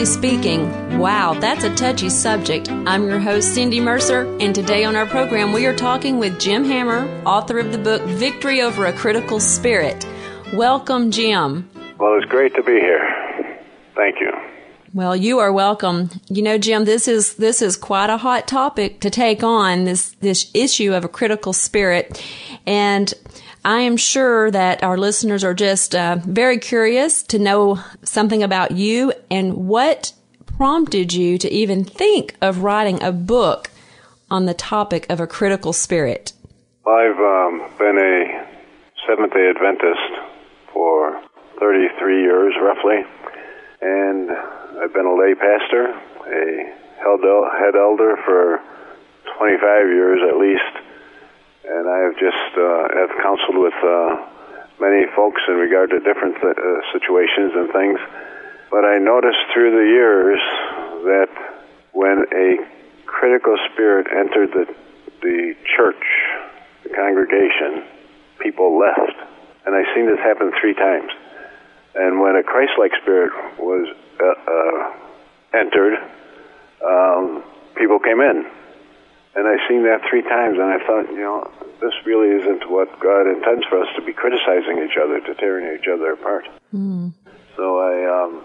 Biblically speaking, wow, that's a touchy subject. I'm your host, Cindy Mercer, and today on our program we are talking with Jim Hammer, author of the book Victory Over a Critical Spirit. Welcome, Jim. Well, it's great to be here. Thank you. Well, you are welcome. You know, Jim, this is this is quite a hot topic to take on this this issue of a critical spirit, and I am sure that our listeners are just uh, very curious to know something about you and what prompted you to even think of writing a book on the topic of a critical spirit. I've um, been a Seventh Day Adventist for 33 years, roughly, and I've been a lay pastor, a head elder for 25 years at least, and I've just uh, have counseled with uh, many folks in regard to different th- uh, situations and things. But I noticed through the years that when a critical spirit entered the the church, the congregation, people left, and I've seen this happen three times. And when a Christ-like spirit was uh, uh, entered, um, people came in. And I've seen that three times, and I thought, you know, this really isn't what God intends for us to be criticizing each other, to tearing each other apart. Mm. So I, um,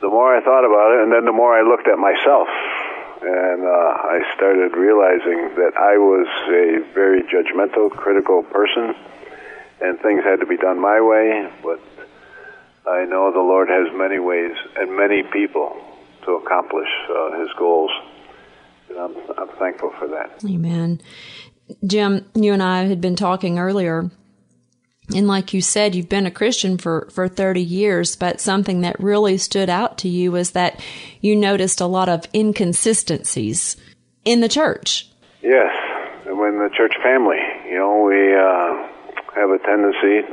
the more I thought about it, and then the more I looked at myself, and uh, I started realizing that I was a very judgmental, critical person, and things had to be done my way, but I know the Lord has many ways and many people to accomplish uh, His goals. And I'm, I'm thankful for that. Amen. Jim, you and I had been talking earlier, and like you said, you've been a Christian for, for 30 years, but something that really stood out to you was that you noticed a lot of inconsistencies in the church. Yes, and when the church family, you know, we uh, have a tendency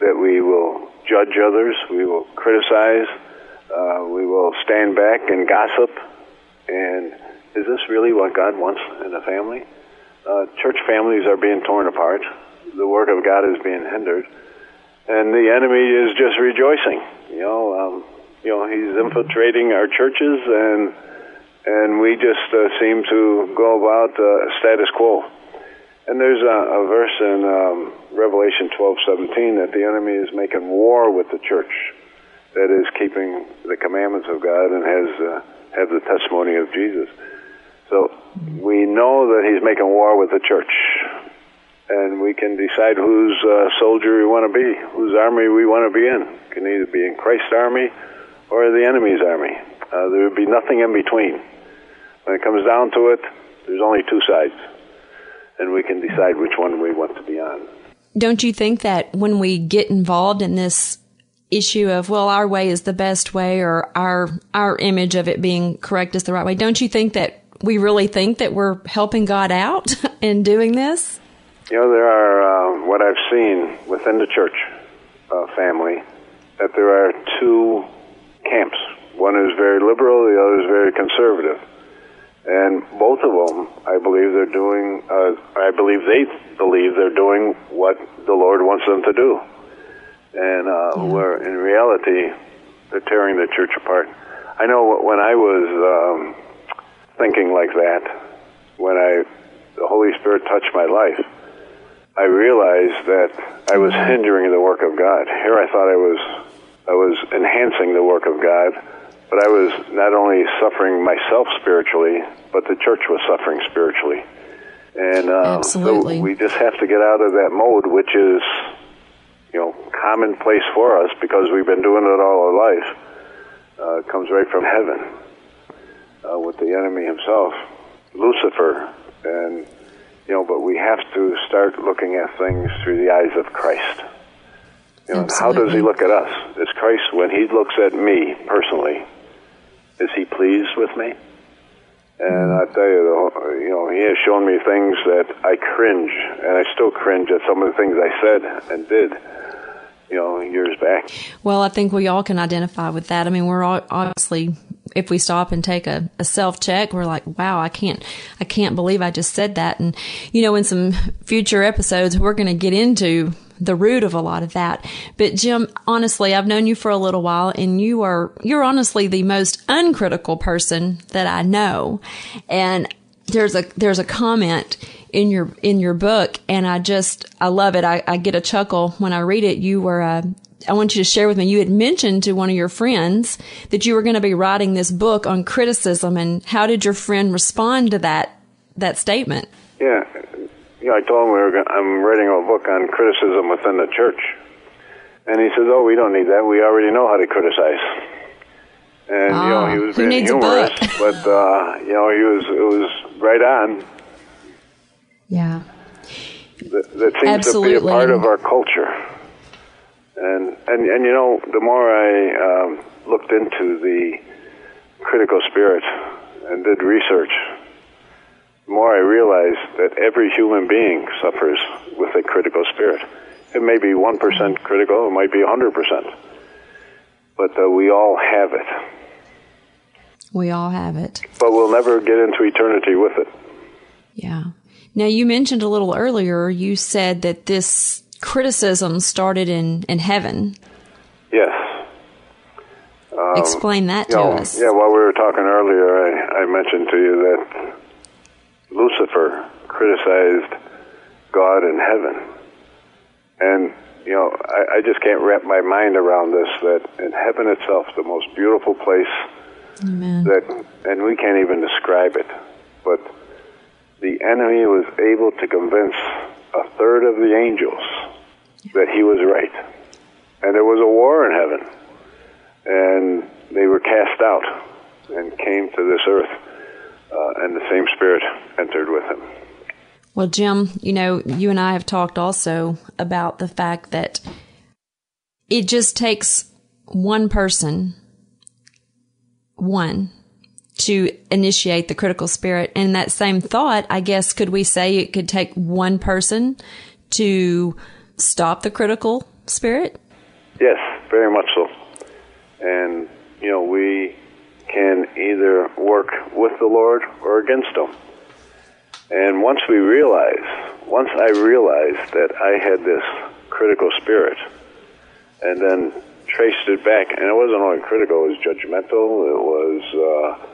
that we will judge others, we will criticize, uh, we will stand back and gossip. And is this really what God wants in a family? Uh, church families are being torn apart. The work of God is being hindered, and the enemy is just rejoicing. You know, um, you know, he's infiltrating our churches, and and we just uh, seem to go about uh, status quo. And there's a, a verse in um, Revelation 12:17 that the enemy is making war with the church that is keeping the commandments of God and has uh, have the testimony of Jesus. We know that he's making war with the church, and we can decide whose uh, soldier we want to be, whose army we want to be in. It can either be in Christ's army or the enemy's army. Uh, there would be nothing in between. When it comes down to it, there's only two sides and we can decide which one we want to be on. Don't you think that when we get involved in this issue of well our way is the best way or our our image of it being correct is the right way don't you think that we really think that we're helping God out in doing this you know there are uh, what I've seen within the church uh, family that there are two camps one is very liberal the other is very conservative and both of them, I believe they're doing. Uh, I believe they believe they're doing what the Lord wants them to do, and uh, yeah. where in reality they're tearing the church apart. I know when I was um, thinking like that, when I the Holy Spirit touched my life, I realized that I was hindering the work of God. Here, I thought I was I was enhancing the work of God but I was not only suffering myself spiritually, but the church was suffering spiritually. And uh, so we just have to get out of that mode, which is, you know, commonplace for us because we've been doing it all our life. Uh, it comes right from heaven uh, with the enemy himself, Lucifer, and you know. But we have to start looking at things through the eyes of Christ. You know, how does he look at us? Is Christ when he looks at me personally? Is he pleased with me? And I tell you, you know, he has shown me things that I cringe, and I still cringe at some of the things I said and did, you know, years back. Well, I think we all can identify with that. I mean, we're all, obviously, if we stop and take a, a self check, we're like, wow, I can't, I can't believe I just said that. And, you know, in some future episodes, we're going to get into the root of a lot of that. But Jim, honestly, I've known you for a little while and you are, you're honestly the most uncritical person that I know. And there's a, there's a comment in your, in your book and I just, I love it. I, I get a chuckle when I read it. You were, uh, I want you to share with me. You had mentioned to one of your friends that you were going to be writing this book on criticism, and how did your friend respond to that that statement? Yeah, yeah. I told him we were. Gonna, I'm writing a book on criticism within the church, and he says, "Oh, we don't need that. We already know how to criticize." And you know, he Ah, was who being needs a humorous, book? but uh, you know, he was it was right on. Yeah. That, that seems to be a part of our culture. And and and you know, the more I um, looked into the critical spirit and did research, the more I realized that every human being suffers with a critical spirit. It may be one percent critical, it might be hundred percent, but uh, we all have it. We all have it. But we'll never get into eternity with it. Yeah. Now you mentioned a little earlier, you said that this criticism started in, in heaven. Yes. Um, Explain that to know, us. Yeah, while we were talking earlier, I, I mentioned to you that Lucifer criticized God in heaven. And, you know, I, I just can't wrap my mind around this that in heaven itself, the most beautiful place Amen. that, and we can't even describe it, but the enemy was able to convince a third of the angels that he was right. And there was a war in heaven. And they were cast out and came to this earth, uh, and the same spirit entered with him. Well, Jim, you know, you and I have talked also about the fact that it just takes one person, one, to initiate the critical spirit. And that same thought, I guess, could we say it could take one person to stop the critical spirit? Yes, very much so. And, you know, we can either work with the Lord or against Him. And once we realize, once I realized that I had this critical spirit, and then traced it back, and it wasn't only critical, it was judgmental, it was, uh,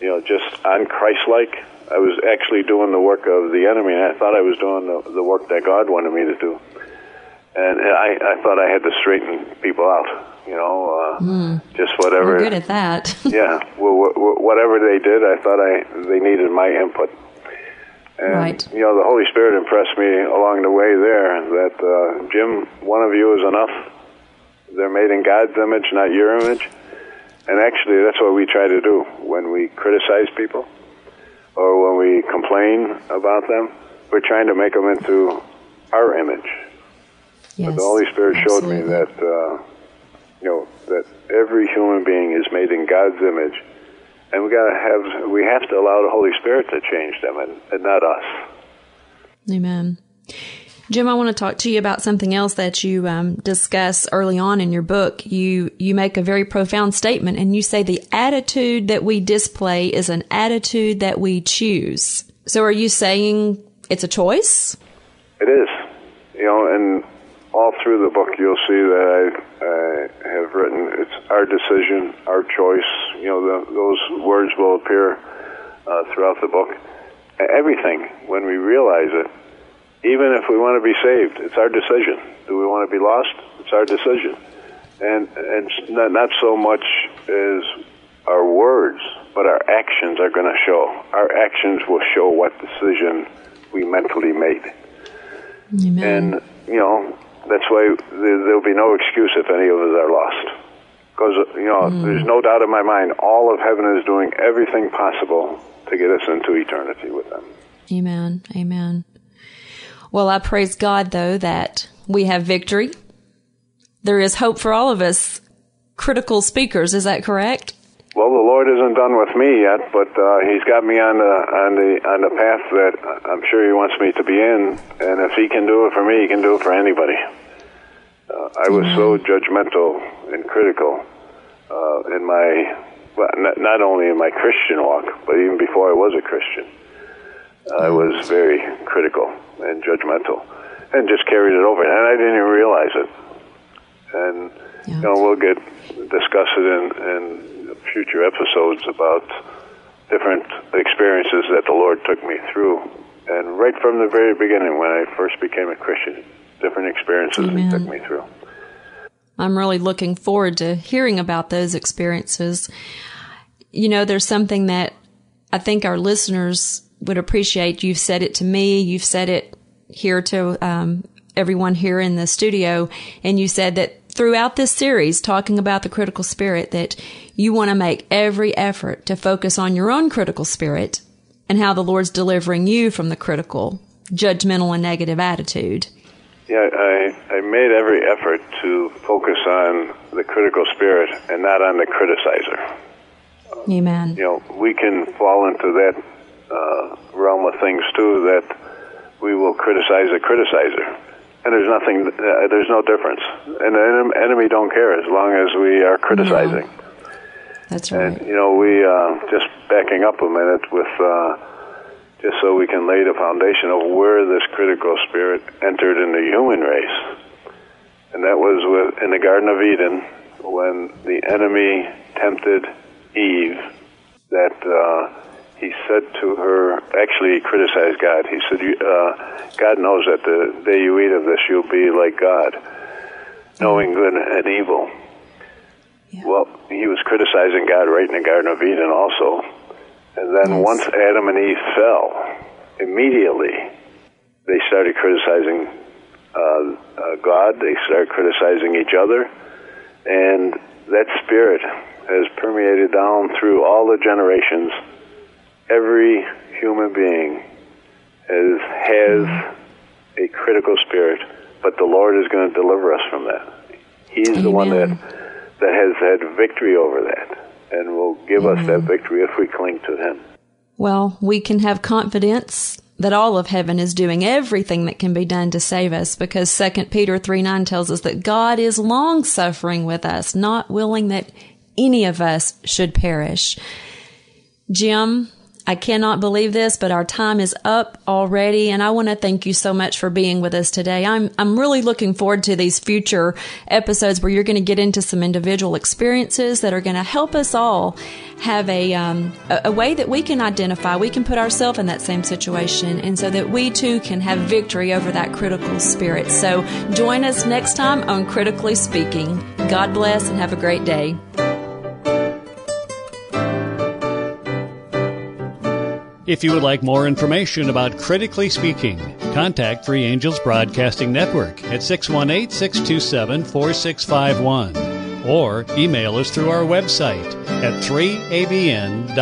you know, just unchristlike. I was actually doing the work of the enemy, and I thought I was doing the, the work that God wanted me to do and I, I thought I had to straighten people out. You know, uh, just whatever. We're good at that. yeah, well, wh- wh- whatever they did, I thought I they needed my input. And, Right. You know, the Holy Spirit impressed me along the way there that uh, Jim, one of you is enough. They're made in God's image, not your image. And actually, that's what we try to do when we criticize people or when we complain about them. We're trying to make them into our image. Yes, But the Holy Spirit showed me that, uh, you know, that every human being is made in God's image, and we gotta have, we have to allow the Holy Spirit to change them, and, and not us. Amen. Jim, I want to talk to you about something else that you um, discuss early on in your book. You you make a very profound statement, and you say the attitude that we display is an attitude that we choose. So, are you saying it's a choice? It is, you know, and all through the book you'll see that I, I have written it's our decision, our choice. You know, the, those words will appear uh, throughout the book. Everything, when we realize it, even if we want to be saved, it's our decision. Do we want to be lost? It's our decision. And, and not, not so much as our words, but our actions are going to show. Our actions will show what decision we mentally made. Amen. And, you know, that's why there, there'll be no excuse if any of us are lost. Because, you know, hmm. there's no doubt in my mind, all of heaven is doing everything possible to get us into eternity with them. Amen. Amen. Well, I praise God though that we have victory. There is hope for all of us critical speakers. Is that correct? Well, the Lord isn't done with me yet, but uh, He's got me on the on the on the path that I'm sure He wants me to be in. And if He can do it for me, He can do it for anybody. Uh, I was so judgmental and critical uh, in my well, not, not only in my Christian walk, but even before I was a Christian. I was very critical and judgmental. and just carried it over, and I didn't even realize it. And yeah. you know, we'll get discuss it in, in future episodes about different experiences that the Lord took me through. And right from the very beginning, when I first became a Christian, different experiences Amen. He took me through. I'm really looking forward to hearing about those experiences. You know, there's something that I think our listeners would appreciate. You've said it to me. You've said it here to um, everyone here in the studio, and you said that throughout this series, talking about the critical spirit, that you want to make every effort to focus on your own critical spirit and how the Lord's delivering you from the critical, judgmental, and negative attitude. Yeah, I, I made every effort to focus on the critical spirit and not on the criticizer. Amen. You know, we can fall into that uh, realm of things too that we will criticize the criticizer and there's nothing, uh, there's no difference. And the enemy don't care as long as we are criticizing. No. That's right. And you know, we uh, just backing up a minute with uh, just so we can lay the foundation of where this critical spirit entered in the human race, and that was with in the Garden of Eden when the enemy tempted Eve. That uh, he said to her, actually, he criticized God. He said, uh, God knows that the day you eat of this, you'll be like God, knowing good and evil. Yeah. Well, he was criticizing God right in the Garden of Eden also. And then yes. once Adam and Eve fell, immediately they started criticizing uh, uh, God, they started criticizing each other, and that spirit has permeated down through all the generations every human being is, has a critical spirit, but the Lord is going to deliver us from that. He's Amen. the one that that has had victory over that, and will give Amen. us that victory if we cling to Him. Well, we can have confidence that all of heaven is doing everything that can be done to save us because 2 Peter 3 9 tells us that God is long suffering with us, not willing that any of us should perish. Jim, I cannot believe this, but our time is up already. And I want to thank you so much for being with us today. I'm, I'm really looking forward to these future episodes where you're going to get into some individual experiences that are going to help us all have a, um, a, a way that we can identify. We can put ourselves in that same situation. And so that we too can have victory over that critical spirit. So join us next time on Critically Speaking. God bless and have a great day. If you would like more information about Critically Speaking, contact Three Angels Broadcasting Network at 618 627 4651 or email us through our website at 3abn.org.